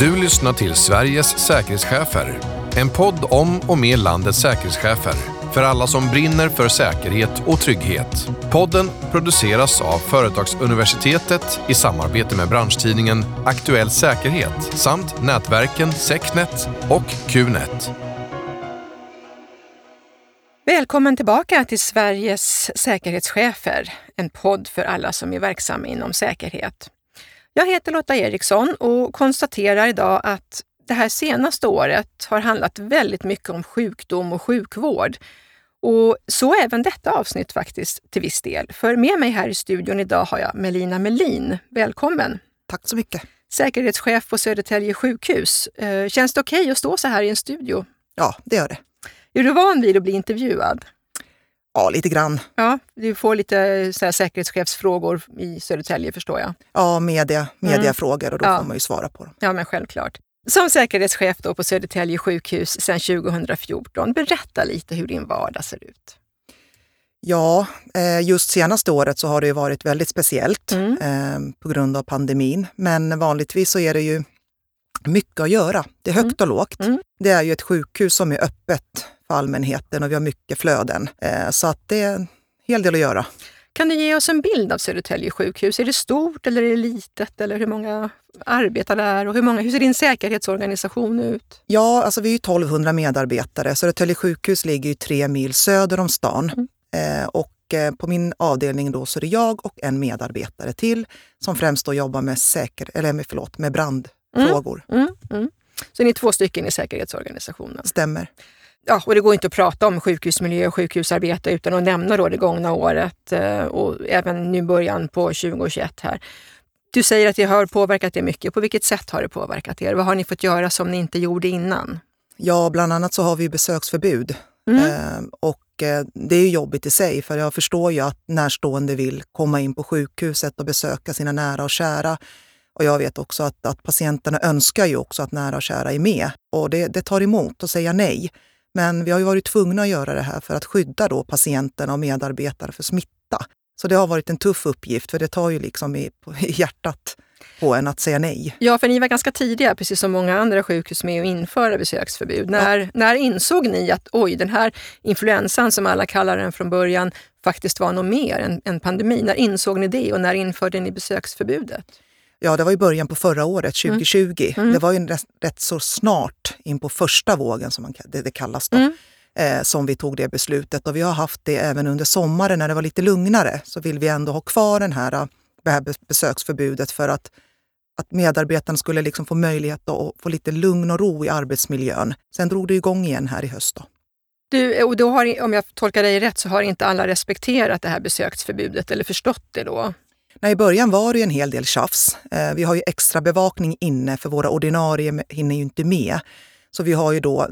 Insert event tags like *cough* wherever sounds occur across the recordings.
Du lyssnar till Sveriges säkerhetschefer. En podd om och med landets säkerhetschefer. För alla som brinner för säkerhet och trygghet. Podden produceras av Företagsuniversitetet i samarbete med branschtidningen Aktuell Säkerhet samt nätverken Secnet och Qnet. Välkommen tillbaka till Sveriges säkerhetschefer, en podd för alla som är verksamma inom säkerhet. Jag heter Lotta Eriksson och konstaterar idag att det här senaste året har handlat väldigt mycket om sjukdom och sjukvård. Och så även detta avsnitt faktiskt till viss del. För med mig här i studion idag har jag Melina Melin. Välkommen! Tack så mycket! Säkerhetschef på Södertälje sjukhus. Eh, känns det okej okay att stå så här i en studio? Ja, det gör det. Är du van vid att bli intervjuad? Ja, lite grann. Ja, du får lite så här, säkerhetschefsfrågor i Södertälje förstår jag. Ja, media, mediafrågor och då ja. får man ju svara på dem. Ja, men självklart. Som säkerhetschef då på Södertälje sjukhus sedan 2014, berätta lite hur din vardag ser ut. Ja, eh, just senaste året så har det varit väldigt speciellt mm. Eh, på grund av pandemin. Men vanligtvis så är det ju mycket att göra. Det är högt mm. och lågt. Mm. Det är ju ett sjukhus som är öppet för allmänheten och vi har mycket flöden. Eh, så att det är en hel del att göra. Kan du ge oss en bild av Södertälje sjukhus? Är det stort eller är det litet? Eller hur många arbetar där? Och hur, många, hur ser din säkerhetsorganisation ut? Ja, alltså vi är 1200 medarbetare. Södertälje sjukhus ligger ju tre mil söder om stan. Mm. Eh, och eh, på min avdelning då så är det jag och en medarbetare till som främst då jobbar med, säker, eller förlåt, med brandfrågor. Mm. Mm. mm. Så ni är två stycken i säkerhetsorganisationen? Stämmer ja, och det går inte att prata om sjukhusmiljö och sjukhusarbete utan att nämna då det gångna året eh, och även nu början på 2021 här. Du säger att det har påverkat er mycket. På vilket sätt har det påverkat er? Vad har ni fått göra som ni inte gjorde innan? Ja, bland annat så har vi besöksförbud. Mm. Eh, och eh, det är jobbigt i sig, för jag förstår ju att närstående vill komma in på sjukhuset och besöka sina nära och kära. Och jag vet också att, att patienterna önskar ju också att nära och kära är med. Och det, det tar emot att säga nej. Men vi har ju varit tvungna att göra det här för att skydda då patienterna och medarbetare för smitta. Så det har varit en tuff uppgift, för det tar ju liksom i, i hjärtat på en att säga nej. Ja, för ni var ganska tidiga, precis som många andra sjukhus, med att införa besöksförbud. När, ja. när insåg ni att oj, den här influensan som alla kallar den från början faktiskt var något mer än en pandemi? När insåg ni det och när införde ni besöksförbudet? Ja, det var i början på förra året, 2020. Mm. Mm. Det var ju rätt, rätt, så snart in på första vågen, som man, det, det kallas då, mm. eh, som vi tog det beslutet. Och vi har haft det även under sommaren när det var lite lugnare. Så vill vi ändå ha kvar den här, det här besöksförbudet för att, att medarbetarna skulle liksom få möjlighet att få lite lugn och ro i arbetsmiljön. Sen drog det igång igen här i höst. Då. Du, och då har, om jag tolkar dig rätt så har inte alla respekterat det här besöksförbudet eller förstått det då? Nej, I början var det en hel del tjafs. Eh, vi har ju extra bevakning inne för våra ordinarie hinner ju inte med. Så vi har ju då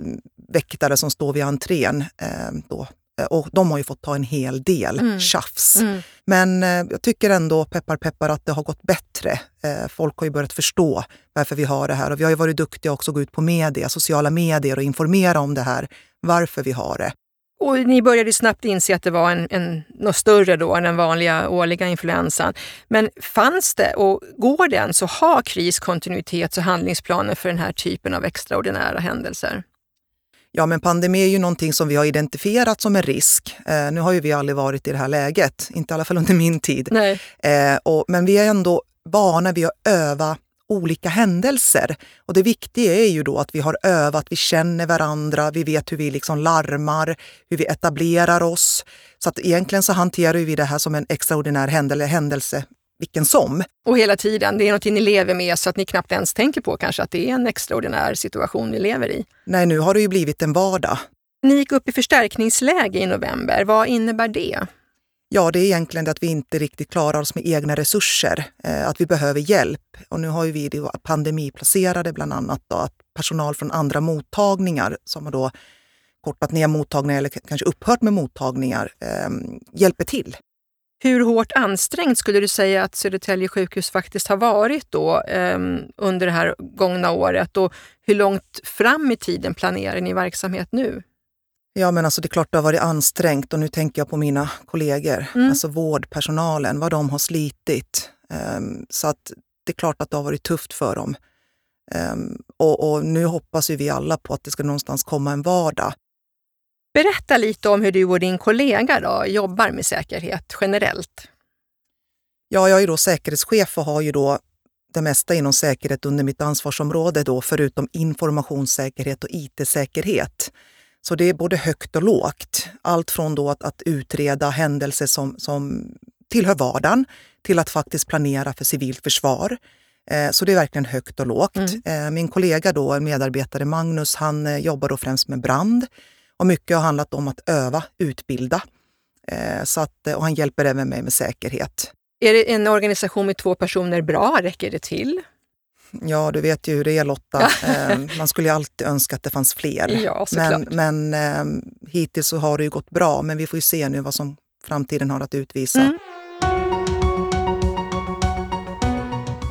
väktare som står vid entrén. Eh, då, eh, och de har ju fått ta en hel del mm. tjafs. Mm. Men jag tycker ändå, peppar peppar, att det har gått bättre. folk har ju börjat förstå varför vi har det här. Och vi har ju varit duktiga också att gå ut på media, sociala medier och informera om det här, varför vi har det. Och ni började snabbt inse att det var en, en, något större då än den vanliga årliga influensan. Men fanns det och går det ens att ha kriskontinuitets och handlingsplaner för den här typen av extraordinära händelser? Ja, men pandemi är ju någonting som vi har identifierat som en risk. Eh, nu har ju vi aldrig varit i det här läget, inte i alla fall under min tid. Eh, och, men vi är ändå vana vid att öva olika händelser. Och det viktiga är ju då att vi har övat, vi känner varandra, vi vet hur vi liksom larmar, hur vi etablerar oss. Så att egentligen så hanterar vi det här som en extraordinär händelse vilken som. Och hela tiden, det är något ni lever med så att ni knappt ens tänker på kanske att det är en extraordinär situation ni lever i? Nej, nu har det ju blivit en vardag. Ni gick upp i förstärkningsläge i november. Vad innebär det? Ja, det är egentligen att vi inte riktigt klarar oss med egna resurser, eh, att vi behöver hjälp. Och nu har ju vi det pandemiplacerade bland annat, då, att personal från andra mottagningar som har då kortat ner mottagningar eller kanske upphört med mottagningar eh, hjälper till. Hur hårt ansträngt skulle du säga att Södertälje sjukhus faktiskt har varit då eh, under det här gångna året och hur långt fram i tiden planerar ni verksamhet nu? Ja, men alltså det är klart det har varit ansträngt och nu tänker jag på mina kollegor, mm. alltså vårdpersonalen, vad de har slitit. Um, så att det är klart att det har varit tufft för dem. Um, och, och, nu hoppas ju vi alla på att det ska någonstans komma en vardag. Berätta lite om hur du och din kollega då jobbar med säkerhet generellt. Ja, jag är då säkerhetschef och har ju då det mesta inom säkerhet under mitt ansvarsområde då, förutom informationssäkerhet och IT-säkerhet. Så det är både högt och lågt. Allt från då att, att utreda händelser som, som tillhör vardagen till att faktiskt planera för civilt försvar. Eh, så det är verkligen högt och lågt. Mm. Eh, min kollega då, en medarbetare Magnus, han eh, jobbar då främst med brand och mycket har handlat om att öva, utbilda. Så att, och han hjälper även mig med säkerhet. Är det en organisation med två personer bra? Räcker det till? Ja, du vet ju hur det är Lotta. Man skulle ju alltid önska att det fanns fler. Ja, men men hittills så har det ju gått bra, men vi får ju se nu vad som framtiden har att utvisa. Mm.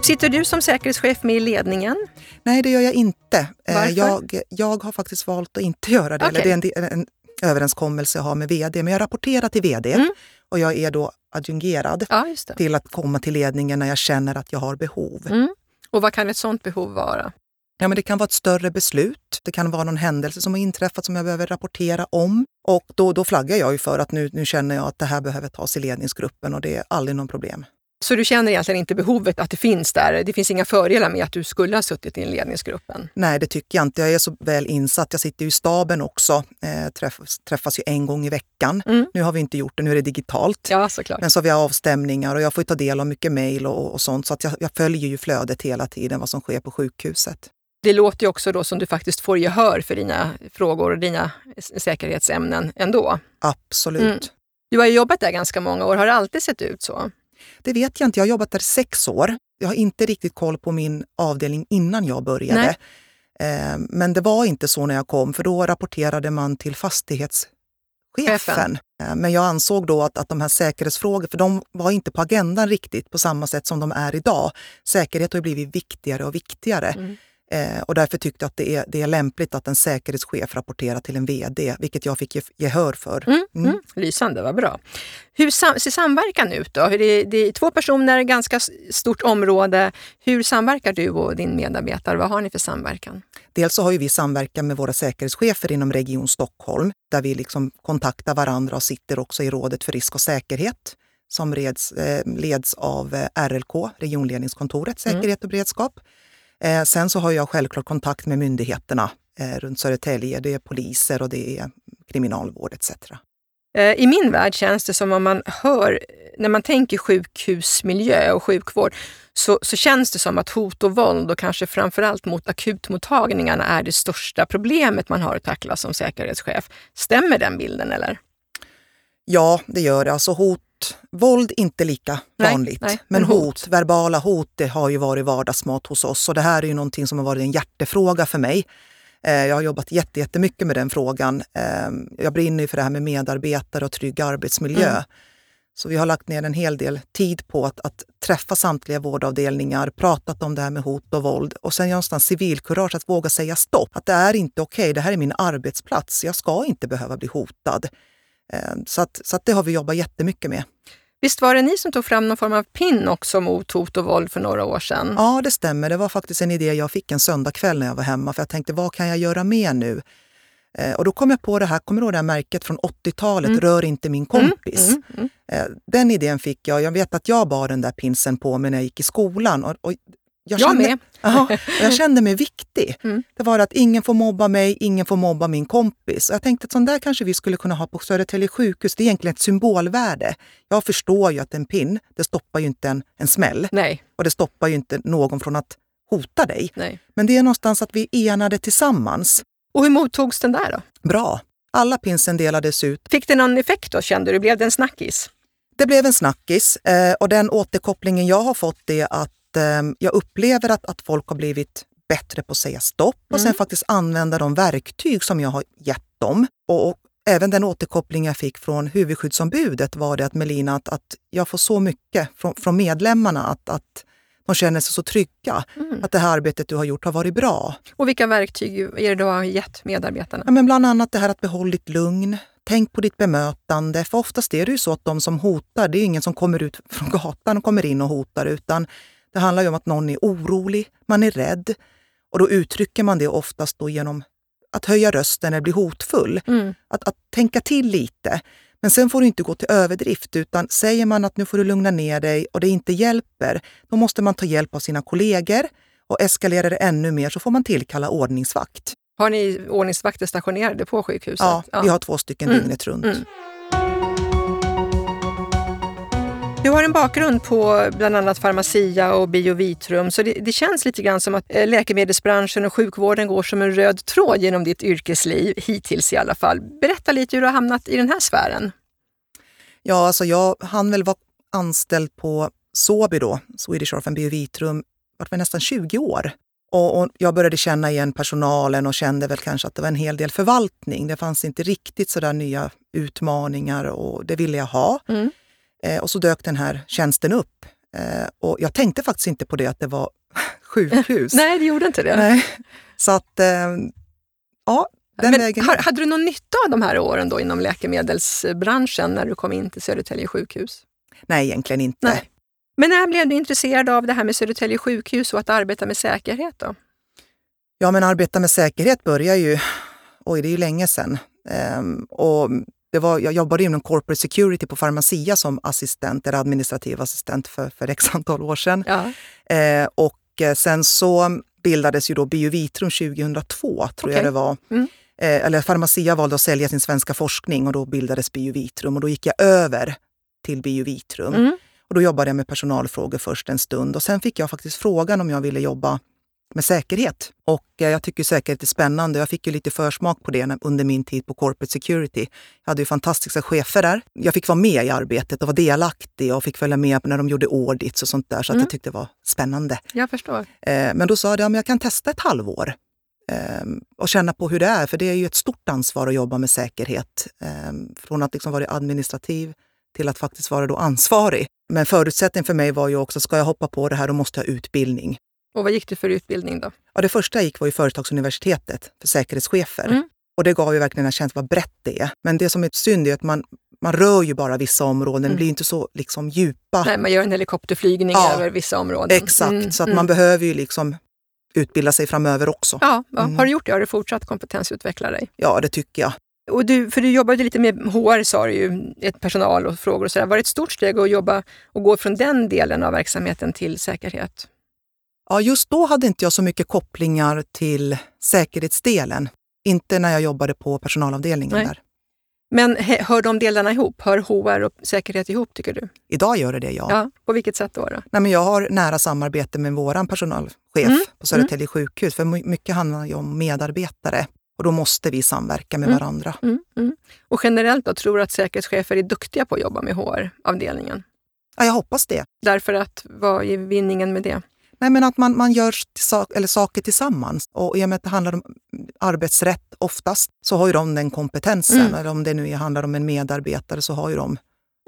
Sitter du som säkerhetschef med i ledningen? Nej, det gör jag inte. Eh, Varför? Jag, jag har faktiskt valt att inte göra det. Okay. Eller det är en, en överenskommelse jag har med vd, men jag rapporterar till vd mm. och jag är då adjungerad ja, till att komma till ledningen när jag känner att jag har behov. Mm. Och vad kan ett sådant behov vara? Ja, men det kan vara ett större beslut. Det kan vara någon händelse som har inträffat som jag behöver rapportera om. Och då, då flaggar jag ju för att nu, nu känner jag att det här behöver tas i ledningsgruppen och det är aldrig någon problem. Så du känner egentligen inte behovet att det finns där? Det finns inga fördelar med att du skulle ha suttit i en ledningsgruppen? Nej, det tycker jag inte. Jag är så väl insatt. Jag sitter ju i staben också. Eh, träffas, träffas ju en gång i veckan. Mm. Nu har vi inte gjort det, nu är det digitalt. Ja, såklart. Men så har vi avstämningar och jag får ta del av mycket mejl och, och, sånt. Så att jag, jag följer ju flödet hela tiden, vad som sker på sjukhuset. Det låter ju också då som du faktiskt får gehör för dina frågor och dina säkerhetsämnen ändå. Absolut. Mm. Du har jobbat där ganska många år. Har det alltid sett ut så? Det vet jag inte. Jag har jobbat där sex år. Jag har inte riktigt koll på min avdelning innan jag började. Eh, men det var inte så när jag kom, för då rapporterade man till fastighetschefen. Chefen. Eh, men jag ansåg då att, att de här säkerhetsfrågorna, för de var inte på agendan riktigt på samma sätt som de är idag. Säkerhet har blivit viktigare och viktigare. Mm. Eh, och därför tyckte jag att det är, det är lämpligt att en säkerhetschef rapporterar till en VD, vilket jag fick gehör för. Mm, mm. Mm. Lysande, vad bra. Hur sam ser samverkan ut då? Det är, det är två personer, ganska stort område. Hur samverkar du och din medarbetare? Vad har ni för samverkan? Dels så har vi samverkan med våra säkerhetschefer inom Region Stockholm, där vi liksom kontaktar varandra och sitter också i Rådet för risk och säkerhet som leds, eh, leds av eh, RLK, regionledningskontoret mm. Säkerhet och beredskap. Eh, sen så har jag självklart kontakt med myndigheterna eh, runt Södertälje. Det är poliser och det är kriminalvård etc. Eh, I min värld känns det som om man hör, när man tänker sjukhusmiljö och sjukvård, så, så känns det som att hot och våld och kanske framförallt mot akutmottagningarna är det största problemet man har att tackla som säkerhetschef. Stämmer den bilden eller? Ja, det gör det. Alltså hot Våld inte lika vanligt, nej, nej, men hot, hot, verbala hot, det har ju varit vardagsmat hos oss och det här är ju någonting som har varit en hjärtefråga för mig. Eh, jag har jobbat jättemycket med den frågan. Eh, jag brinner ju för det här med medarbetare och trygg arbetsmiljö. Mm. Så vi har lagt ner en hel del tid på att, att, träffa samtliga vårdavdelningar, pratat om det här med hot och våld och sen någonstans civilkurage att våga säga stopp. Att det är inte okej, okay, det här är min arbetsplats, jag ska inte behöva bli hotad. Eh, så, att, så att det har vi jobbat jättemycket med. Visst var det ni som tog fram någon form av pin också mot hot och våld för några år sedan? Ja, det stämmer. Det var faktiskt en idé jag fick en söndagkväll när jag var hemma. För jag tänkte, vad kan jag göra mer nu? Eh, och då kom jag på det här, kommer du ihåg det här märket från 80-talet, mm. Rör inte min kompis? Mm, mm, mm, den idén fick jag. Jag vet att jag bar den där pinsen på mig när jag gick i skolan. Och, och jag, jag kände, med. aha, jag *laughs* kände mig viktig. Mm. Det var att ingen får mobba mig, ingen får mobba min kompis. Jag tänkte att sånt där kanske vi skulle kunna ha på Södertälje sjukhus. Det är egentligen ett symbolvärde. Jag förstår ju att en pin, det stoppar ju inte en, en smäll. Nej. Och det stoppar ju inte någon från att hota dig. Nej. Men det är någonstans att vi är enade tillsammans. Och hur mottogs den där då? Bra. Alla pinsen delades ut. Fick det någon effekt då, kände du? Blev det en snackis? Det blev en snackis eh, och den återkopplingen jag har fått är att jag upplever att, att folk har blivit bättre på att säga stopp och mm. sen faktiskt använda de verktyg som jag har gett dem. Och, och, även den återkoppling jag fick från huvudskyddsombudet var det att Melina, att, att jag får så mycket från, från medlemmarna att, att de känner sig så trygga. Mm. Att det här arbetet du har gjort har varit bra. Och vilka verktyg är det du har gett medarbetarna? Ja, men bland annat det här att behålla ditt lugn. Tänk på ditt bemötande. För oftast är det ju så att de som hotar, det är ingen som kommer ut från gatan och kommer in och hotar, utan det handlar ju om att någon är orolig, man är rädd. Och då uttrycker man det oftast då genom att höja rösten eller bli hotfull. Mm. Att, att tänka till lite. Men sen får du inte gå till överdrift utan säger man att nu får du lugna ner dig och det inte hjälper, då måste man ta hjälp av sina kollegor och eskalerar det ännu mer så får man tillkalla ordningsvakt. Har ni ordningsvakter stationerade på sjukhuset? Ja, vi har två stycken Mm. dygnet runt. Mm. Du har en bakgrund på bland annat Pharmacia och Biovitrum, så det, det känns lite grann som att eh, läkemedelsbranschen och sjukvården går som en röd tråd genom ditt yrkesliv, hittills i alla fall. Berätta lite hur du har hamnat i den här sfären. Ja, alltså jag hann väl vara anställd på Sobi då, Swedish Orphan Biovitrum, vart väl nästan 20 år. Och, och jag började känna igen personalen och kände väl kanske att det var en hel del förvaltning. Det fanns inte riktigt sådär nya utmaningar och det ville jag ha. Mm. Eh, och så dök den här tjänsten upp. Eh, och jag tänkte faktiskt inte på det att det var *laughs* sjukhus. Nej, det gjorde inte det. Nej. Så att, eh, ja, den Men vägen. har, hade du någon nytta av de här åren då inom läkemedelsbranschen när du kom in till Södertälje sjukhus? Nej, egentligen inte. Nej. Men när blev du intresserad av det här med Södertälje sjukhus och att arbeta med säkerhet? då? Ja, men arbeta med säkerhet börjar ju, oj det är ju länge sedan. Ehm, och det var, jag jobbade inom corporate security på Pharmacia som assistent, eller administrativ assistent för, för x antal år sedan. Ja. Eh, och eh, sen så bildades ju då Biovitrum 2002, tror jag Okej. det var. Mm. Eh, eller Pharmacia valde att sälja sin svenska forskning och då bildades Biovitrum och då gick jag över till Biovitrum. Mm. Och då jobbade jag med personalfrågor först en stund och sen fick jag faktiskt frågan om jag ville jobba med säkerhet. Och eh, jag tycker säkerhet är spännande. Jag fick ju lite försmak på det under min tid på corporate security. Jag hade ju fantastiska chefer där. Jag fick vara med i arbetet och vara delaktig och fick följa med när de gjorde audits och sånt där. Så att Mm. jag tyckte det var spännande. Jag förstår. Eh, Men då sa jag att jag kan testa ett halvår eh, och känna på hur det är. För det är ju ett stort ansvar att jobba med säkerhet. Eh, Från att liksom vara administrativ till att faktiskt vara då ansvarig. Men förutsättningen för mig var ju också, ska jag hoppa på det här då måste jag ha utbildning. Och vad gick du för utbildning då? Ja, det första jag gick var ju Företagsuniversitetet för säkerhetschefer. Mm. Och det gav ju verkligen en känsla vad brett det är. Men det som är synd är att man, man rör ju bara vissa områden, Mm. det blir inte så liksom djupa. Nej, man gör en helikopterflygning Ja. över vissa områden. Exakt, Mm, så att mm. man behöver ju liksom utbilda sig framöver också. Ja, ja. Mm. har du gjort det? Har du fortsatt kompetensutveckla dig? Ja, det tycker jag. Och du, för du jobbade lite med HR sa du ju, ett personal och frågor och sådär. Var det ett stort steg att jobba och gå från den delen av verksamheten till säkerhet? Ja, just då hade inte jag så mycket kopplingar till säkerhetsdelen. Inte när jag jobbade på personalavdelningen Nej. där. Men hör de delarna ihop? Hör HR och säkerhet ihop tycker du? Idag gör det det, ja. Ja. På vilket sätt då? då? Nej, men jag har nära samarbete med vår personalchef Mm, på Södertälje sjukhus. För my- mycket handlar ju om medarbetare och då måste vi samverka med Mm. varandra. Mm, mm. Och generellt då, tror du att säkerhetschefer är duktiga på att jobba med HR-avdelningen? Ja, jag hoppas det. Därför att, vad är vinningen med det? Nej, men att man, man gör sak, eller saker tillsammans. Och i och med att det handlar om arbetsrätt oftast, så har ju de den kompetensen. Mm. Eller om det nu handlar om en medarbetare så har ju de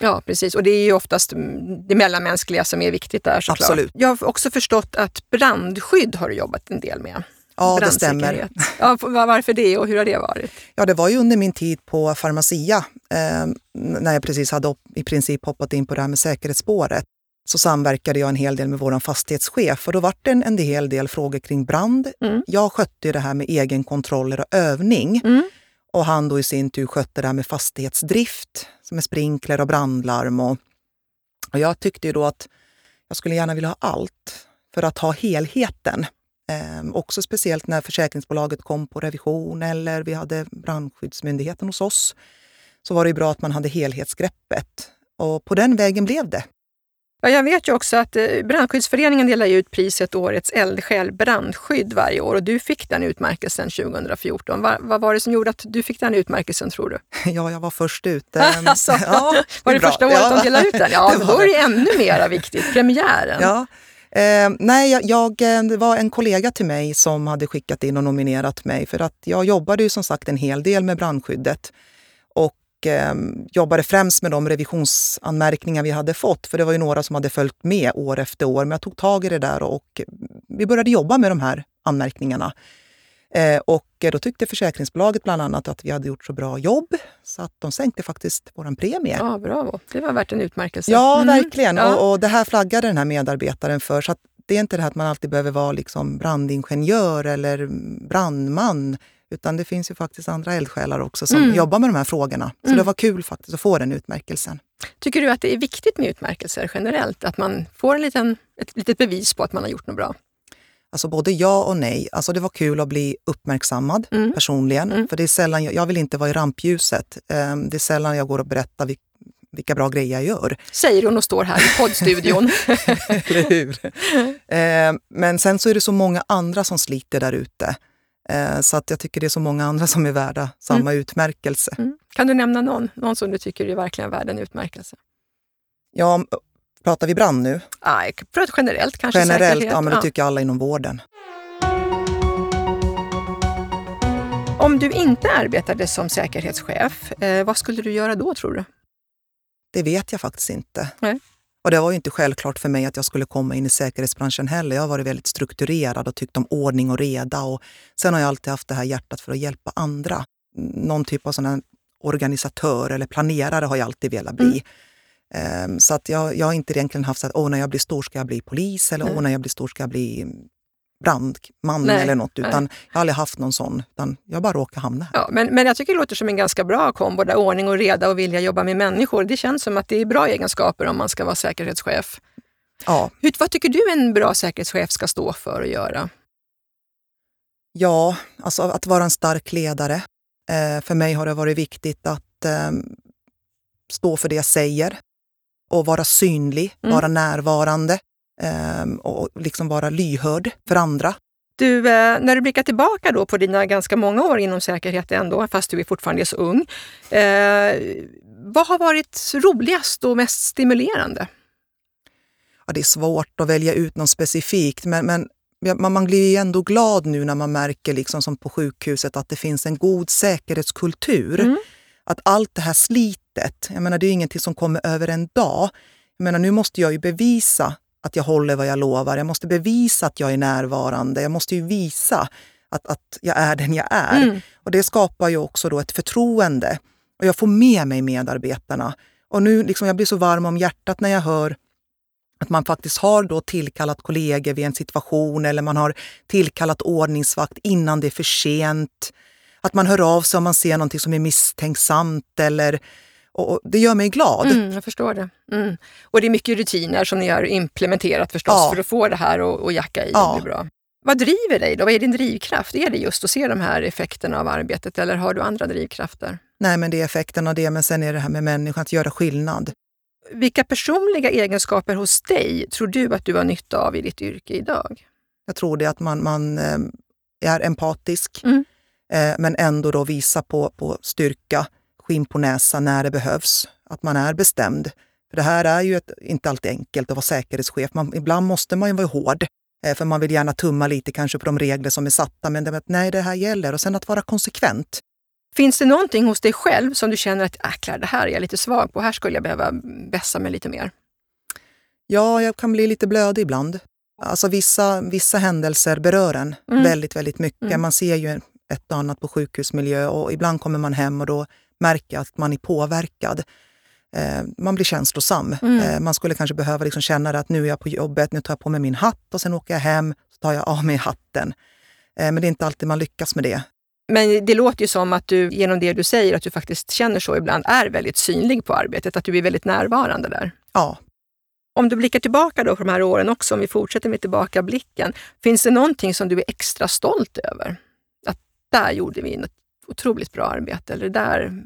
Ja, precis. Och det är ju oftast mm, det mellanmänskliga som är viktigt där såklart. Absolut. Jag har också förstått att brandskydd har du jobbat en del med. Ja, det stämmer. Ja, varför det och hur har det varit? Ja, det var ju under min tid på Pharmacia, eh, när jag precis hade i princip hoppat in på det här med säkerhetsspåret, så samverkade jag en hel del med vår fastighetschef och då var det en, en hel del frågor kring brand. Mm. Jag skötte det här med egenkontroller och övning Mm. och han då i sin tur skötte det här med fastighetsdrift, som är sprinkler och brandlarm. Och, och jag tyckte ju då att jag skulle gärna vilja ha allt för att ha helheten. Eh, också speciellt när försäkringsbolaget kom på revision eller vi hade brandskyddsmyndigheten hos oss. Så var det bra att man hade helhetsgreppet. Och på den vägen blev det. Ja, jag vet ju också att eh, Brandskyddsföreningen delar ut priset Årets eldsjäl brandskydd varje år och du fick den utmärkelsen 2014. Va, vad var det som gjorde att du fick den utmärkelsen tror du? *laughs* Ja, jag var först ut. *laughs* Alltså, *laughs* ja, var det bra. första året Ja. de delade ut den? Ja, Det då är det ännu mer viktigt. Premiären. Ja. Eh, nej, jag, jag, eh, det var en kollega till mig som hade skickat in och nominerat mig för att jag jobbade ju som sagt en hel del med brandskyddet och eh, jobbade främst med de revisionsanmärkningar vi hade fått, för det var ju några som hade följt med år efter år. Men jag tog tag i det där och vi började jobba med de här anmärkningarna. Eh, och då tyckte försäkringsbolaget bland annat att vi hade gjort så bra jobb så att de sänkte faktiskt vår premie. Ja, bravo. Det var värt en utmärkelse. Ja, Mm. verkligen. Ja. Och, och det här flaggade den här medarbetaren för. Så det är inte det här att man alltid behöver vara liksom brandingenjör eller brandman. Utan det finns ju faktiskt andra eldsjälar också som mm. jobbar med de här frågorna. Så mm. det var kul faktiskt att få den utmärkelsen. Tycker du att det är viktigt med utmärkelser generellt? Att man får en liten, ett litet bevis på att man har gjort något bra? Alltså både ja och nej. Alltså det var kul att bli uppmärksammad mm. personligen. Mm. För det är sällan, jag, jag vill inte vara i rampljuset. Um, det är sällan jag går och berättar vilka bra grejer jag gör. Säger hon och står här i poddstudion. *laughs* Eller hur? *laughs* Eh, men sen så är det så många andra som sliter där ute. Eh, så att jag tycker det är så många andra som är värda samma mm. utmärkelse. Mm. Kan du nämna någon, någon som du tycker är verkligen värd en utmärkelse? Ja, pratar vi brand nu? Nej, generellt kanske. Generellt, säkerhet. ja men det tycker alla inom vården. Om du inte arbetade som säkerhetschef, eh, vad skulle du göra då tror du? Det vet jag faktiskt inte. Nej. Och det var ju inte självklart för mig att jag skulle komma in i säkerhetsbranschen heller. Jag har varit väldigt strukturerad och tyckt om ordning och reda. Och sen har jag alltid haft det här hjärtat för att hjälpa andra. Någon typ av sån organisatör eller planerare har jag alltid velat bli. Mm. Um, så att jag, jag har inte egentligen haft så att åh, när jag blir stor ska jag bli polis eller mm. åh, när jag blir stor ska jag bli brandman nej, eller något. Utan nej. Jag har aldrig haft någon sån, utan jag bara råkar hamna här. Ja, men, men jag tycker det låter som en ganska bra kombo, där ordning och reda och vilja jobba med människor. Det känns som att det är bra egenskaper om man ska vara säkerhetschef. Ja. Hur, vad tycker du en bra säkerhetschef ska stå för och göra? Ja, alltså att vara en stark ledare. Eh, för mig har det varit viktigt att eh, stå för det jag säger och vara synlig, mm. vara närvarande. Ehm, och liksom vara lyhörd för andra. Du, eh, när du blickar tillbaka då på dina ganska många år inom säkerhet ändå, fast du är fortfarande så ung. Eh, vad har varit roligast och mest stimulerande? Ja, det är svårt att välja ut något specifikt, men, men man, man blir ju ändå glad nu när man märker, liksom som på sjukhuset, att det finns en god säkerhetskultur. Mm. Att allt det här slitet, jag menar det är ingenting som kommer över en dag. Jag menar, nu måste jag ju bevisa att jag håller vad jag lovar. Jag måste bevisa att jag är närvarande. Jag måste ju visa att, att jag är den jag är. Mm. Och Det skapar ju också då ett förtroende. Och jag får med mig medarbetarna. Och nu liksom jag blir så varm om hjärtat när jag hör att man faktiskt har då tillkallat kollegor vid en situation eller man har tillkallat ordningsvakt innan det är för sent. Att man hör av sig om man ser någonting som är misstänksamt eller och det gör mig glad. Mm, jag förstår det. Mm. Och det är mycket rutiner som ni har implementerat förstås ja. för att få det här att jacka i ja. och bli bra. Vad driver dig då? Vad är din drivkraft? Är det just att se de här effekterna av arbetet eller har du andra drivkrafter? Nej, men det är effekten av det, men sen är det här med människan, att göra skillnad. Vilka personliga egenskaper hos dig tror du att du har nytta av i ditt yrke idag? Jag tror det att man, man eh, är empatisk, mm. Eh, men ändå då visa på, på styrka skinn på näsan när det behövs. Att man är bestämd. För Det här är ju ett, inte alltid enkelt att vara säkerhetschef. Man, ibland måste man ju vara hård. Eh, för man vill gärna tumma lite kanske på de regler som är satta. Men det, nej, det här gäller. Och sen att vara konsekvent. Finns det någonting hos dig själv som du känner att äklar, det här är jag lite svag på. Här skulle jag behöva vässa mig lite mer? Ja, jag kan bli lite blödig ibland. Alltså vissa, vissa händelser berör en mm. väldigt, väldigt mycket. Mm. Man ser ju ett och annat på sjukhusmiljö och ibland kommer man hem och då märka att man är påverkad. Eh, man blir känslosam. Mm. Eh, man skulle kanske behöva liksom känna att nu är jag på jobbet, nu tar jag på mig min hatt och sen åker jag hem, så tar jag av mig hatten. Eh, men det är inte alltid man lyckas med det. Men det låter ju som att du genom det du säger, att du faktiskt känner så ibland, är väldigt synlig på arbetet, att du är väldigt närvarande där. Ja. Om du blickar tillbaka då på de här åren också, om vi fortsätter med tillbakablicken, finns det någonting som du är extra stolt över? Att där gjorde vi något otroligt bra arbete eller där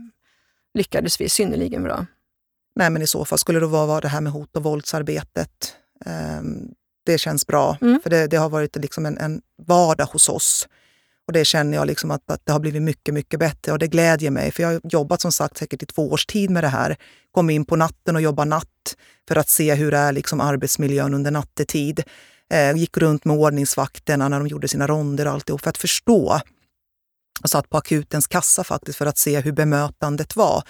lyckades vi synnerligen bra. Nej, men i så fall skulle det vara det här med hot och våldsarbetet. Um, det känns bra, mm. för det, det, har varit liksom en, en vardag hos oss. Och det känner jag liksom att, att, det har blivit mycket, mycket bättre och det glädjer mig. För jag har jobbat som sagt säkert i två års tid med det här. Kom in på natten och jobbar natt för att se hur det är liksom arbetsmiljön under nattetid. Eh, gick runt med ordningsvakterna när de gjorde sina ronder och alltihop för att förstå och satt på akutens kassa faktiskt för att se hur bemötandet var.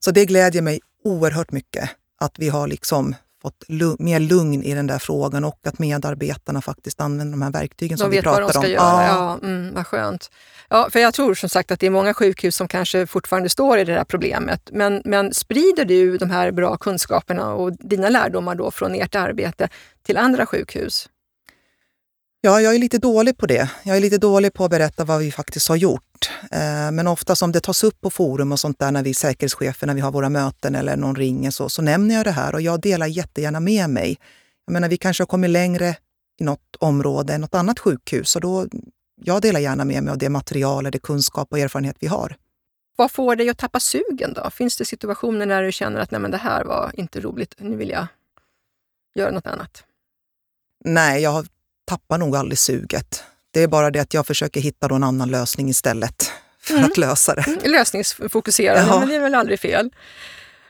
Så det glädjer mig oerhört mycket att vi har liksom fått mer lugn i den där frågan och att medarbetarna faktiskt använder de här verktygen de som vi pratar om. De vet vad de ska om. göra. Ja. Ja, mm, vad skönt. Ja, för jag tror som sagt att det är många sjukhus som kanske fortfarande står i det där problemet. Men, men sprider du de här bra kunskaperna och dina lärdomar då från ert arbete till andra sjukhus? Ja, jag är lite dålig på det. Jag är lite dålig på att berätta vad vi faktiskt har gjort. Eh, men ofta som det tas upp på forum och sånt där när vi säkerhetschefer, när vi har våra möten eller någon ringer så, så nämner jag det här och jag delar jättegärna med mig. Jag menar, vi kanske har kommit längre i något område än något annat sjukhus och då, jag delar gärna med mig av det material, det kunskap och erfarenhet vi har. Vad får dig att tappa sugen då? Finns det situationer när du känner att Nej, men det här var inte roligt, nu vill jag göra något annat? Nej, jag tappar nog aldrig suget. Det är bara det att jag försöker hitta en annan lösning istället för mm. att lösa det. Mm, lösningsfokuserad, ja. men det är väl aldrig fel.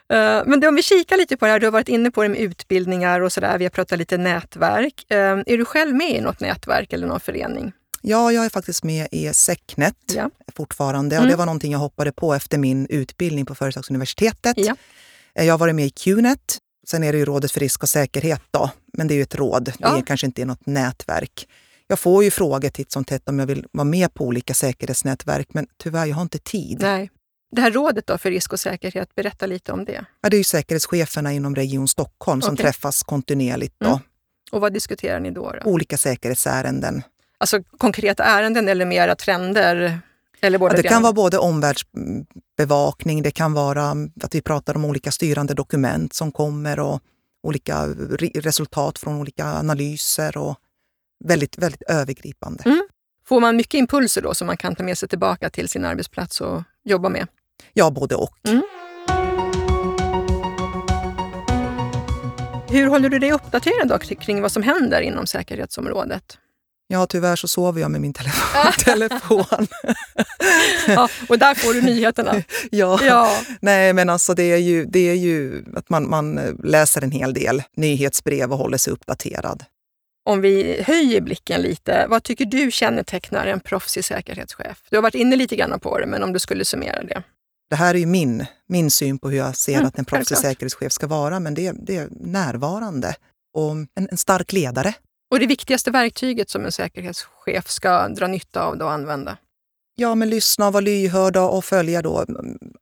Eh, men om vi kikar lite på det här, du har varit inne på det med utbildningar och sådär, vi har pratat lite nätverk. Eh, är du själv med i något nätverk eller någon förening? Ja, jag är faktiskt med i Secnet ja. fortfarande och mm. det var någonting jag hoppade på efter min utbildning på Företagsuniversitetet. Ja. Eh, jag har varit med i Qnet. Sen är det ju Rådet för risk och säkerhet då, men det är ju ett råd. Ja. Det är kanske inte något nätverk. Jag får ju frågor titt som tätt om jag vill vara med på olika säkerhetsnätverk, men tyvärr, jag har inte tid. Nej. Det här rådet då för risk och säkerhet, berätta lite om det. Ja, det är ju säkerhetscheferna inom Region Stockholm som okay. träffas kontinuerligt. Då. Mm. Och vad diskuterar ni då, då? Olika säkerhetsärenden. Alltså konkreta ärenden eller mera trender? Eller både ja, det kan vara både omvärldsbevakning, det kan vara att vi pratar om olika styrande dokument som kommer och olika resultat från olika analyser och väldigt, väldigt övergripande. Mm. Får man mycket impulser då som man kan ta med sig tillbaka till sin arbetsplats och jobba med? Ja, både och. Mm. Hur håller du dig uppdaterad då kring vad som händer inom säkerhetsområdet? Ja, tyvärr så sover jag med min telefon. *laughs* telefon. *laughs* ja, och där får du nyheterna. *laughs* ja. ja. Nej, men alltså det är ju, det är ju att man, man läser en hel del nyhetsbrev och håller sig uppdaterad. Om vi höjer blicken lite, vad tycker du kännetecknar en proffsig säkerhetschef? Du har varit inne lite grann på det, men om du skulle summera det. Det här är ju min, min syn på hur jag ser mm, att en proffsig säkerhetschef ska vara, men det, det är närvarande och en, en stark ledare. Och det viktigaste verktyget som en säkerhetschef ska dra nytta av och använda? Ja, men lyssna, vara lyhörda och följa då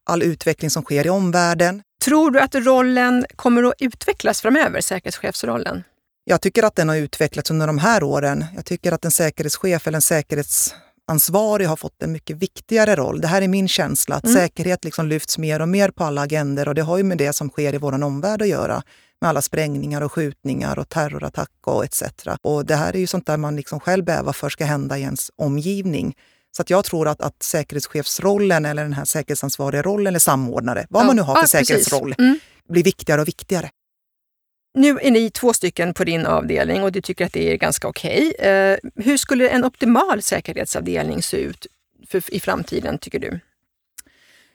all utveckling som sker i omvärlden. Tror du att rollen kommer att utvecklas framöver, säkerhetschefsrollen? Jag tycker att den har utvecklats under de här åren. Jag tycker att en säkerhetschef eller en säkerhetsansvarig har fått en mycket viktigare roll. Det här är min känsla, att mm. säkerhet liksom lyfts mer och mer på alla agender och det har ju med det som sker i vår omvärld att göra med alla sprängningar och skjutningar och terrorattack och etc. Och det här är ju sånt där man liksom själv bävar för ska hända i ens omgivning. Så att jag tror att, att säkerhetschefsrollen eller den här säkerhetsansvariga rollen eller samordnare, vad ja, man nu har för ja, säkerhetsroll, mm. blir viktigare och viktigare. Nu är ni två stycken på din avdelning och du tycker att det är ganska okej. Okay. Eh, hur skulle en optimal säkerhetsavdelning se ut för, i framtiden, tycker du?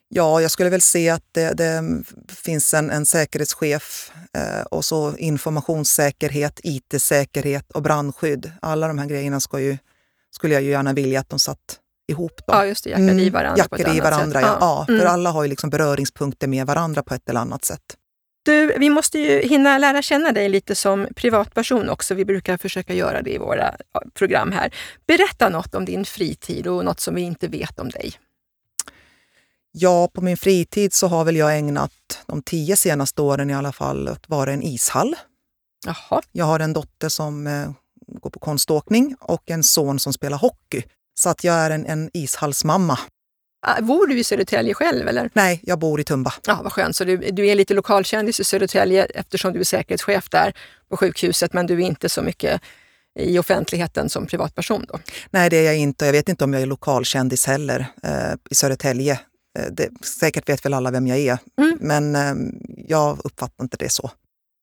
Ja, jag skulle väl se att det, det finns en, en säkerhetschef eh, och så informationssäkerhet, IT-säkerhet och brandskydd. Alla de här grejerna ju, skulle jag ju gärna vilja att de satt ihop. Då. Ja, just det. Jackar i varandra mm, ett i varandra. Ja. ja. Mm. För alla har ju liksom beröringspunkter med varandra på ett eller annat sätt. Du, vi måste ju hinna lära känna dig lite som privatperson också. Vi brukar försöka göra det i våra program här. Berätta något om din fritid och något som vi inte vet om dig. Ja, på min fritid så har väl jag ägnat de tio senaste åren i alla fall att vara en ishall. Jaha. Jag har en dotter som eh, går på konståkning och en son som spelar hockey. Så att jag är en, en ishallsmamma. Ah, bor du i Södertälje själv? eller? Nej, jag bor i Tumba. Ja, vad skönt. Så du, du är lite lokalkändis i Södertälje eftersom du är säkerhetschef där på sjukhuset, men du är inte så mycket i offentligheten som privatperson? Då. Nej, det är jag inte. Jag vet inte om jag är lokalkändis heller eh, i Södertälje. Eh, det, säkert vet väl alla vem jag är, mm. men eh, jag uppfattar inte det så.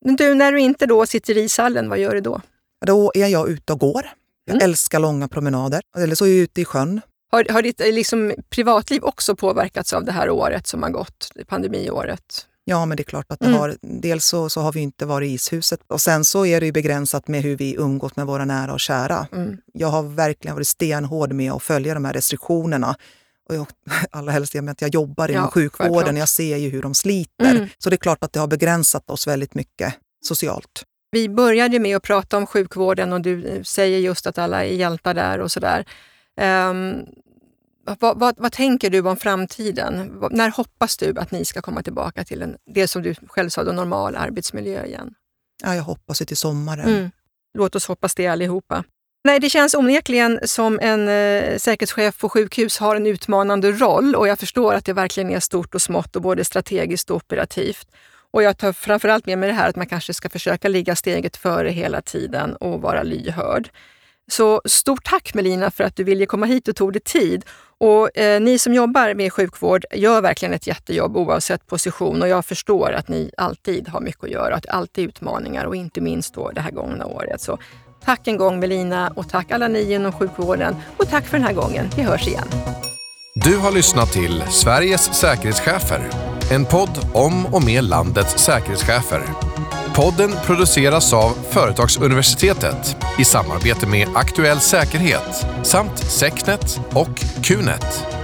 Men du, när du inte då sitter i ishallen, vad gör du då? Då är jag ute och går. Jag mm. älskar långa promenader. Eller så är jag ute i sjön. Har, har ditt eh, liksom, privatliv också påverkats av det här året som har gått, pandemiåret? Ja, men det är klart att det mm. har. Dels så, så har vi inte varit i ishuset och sen så är det ju begränsat med hur vi umgås med våra nära och kära. Mm. Jag har verkligen varit stenhård med att följa de här restriktionerna. Och jag, *laughs* allra helst med att jag jobbar inom ja, sjukvården, självklart. jag ser ju hur de sliter. Mm. Så det är klart att det har begränsat oss väldigt mycket socialt. Vi började med att prata om sjukvården och du eh, säger just att alla är hjältar där och sådär. Um, vad, vad, vad, tänker du om framtiden? När hoppas du att ni ska komma tillbaka till en, det som du själv sa, då, normal arbetsmiljö igen? Ja, jag hoppas till sommaren. Mm. Låt oss hoppas det allihopa. Nej, det känns onekligen som en eh, säkerhetschef på sjukhus har en utmanande roll och jag förstår att det verkligen är stort och smått och både strategiskt och operativt. Och jag tar framförallt med mig det här att man kanske ska försöka ligga steget före hela tiden och vara lyhörd. Så stort tack Melina för att du ville komma hit och tog dig tid. Och eh, ni som jobbar med sjukvård gör verkligen ett jättejobb oavsett position och jag förstår att ni alltid har mycket att göra, att det alltid är utmaningar och inte minst då det här gångna året. Så tack en gång Melina och tack alla ni inom sjukvården och tack för den här gången. Vi hörs igen. Du har lyssnat till Sveriges säkerhetschefer. En podd om och med landets säkerhetschefer. Podden produceras av Företagsuniversitetet i samarbete med Aktuell Säkerhet samt Secnet och Qnet.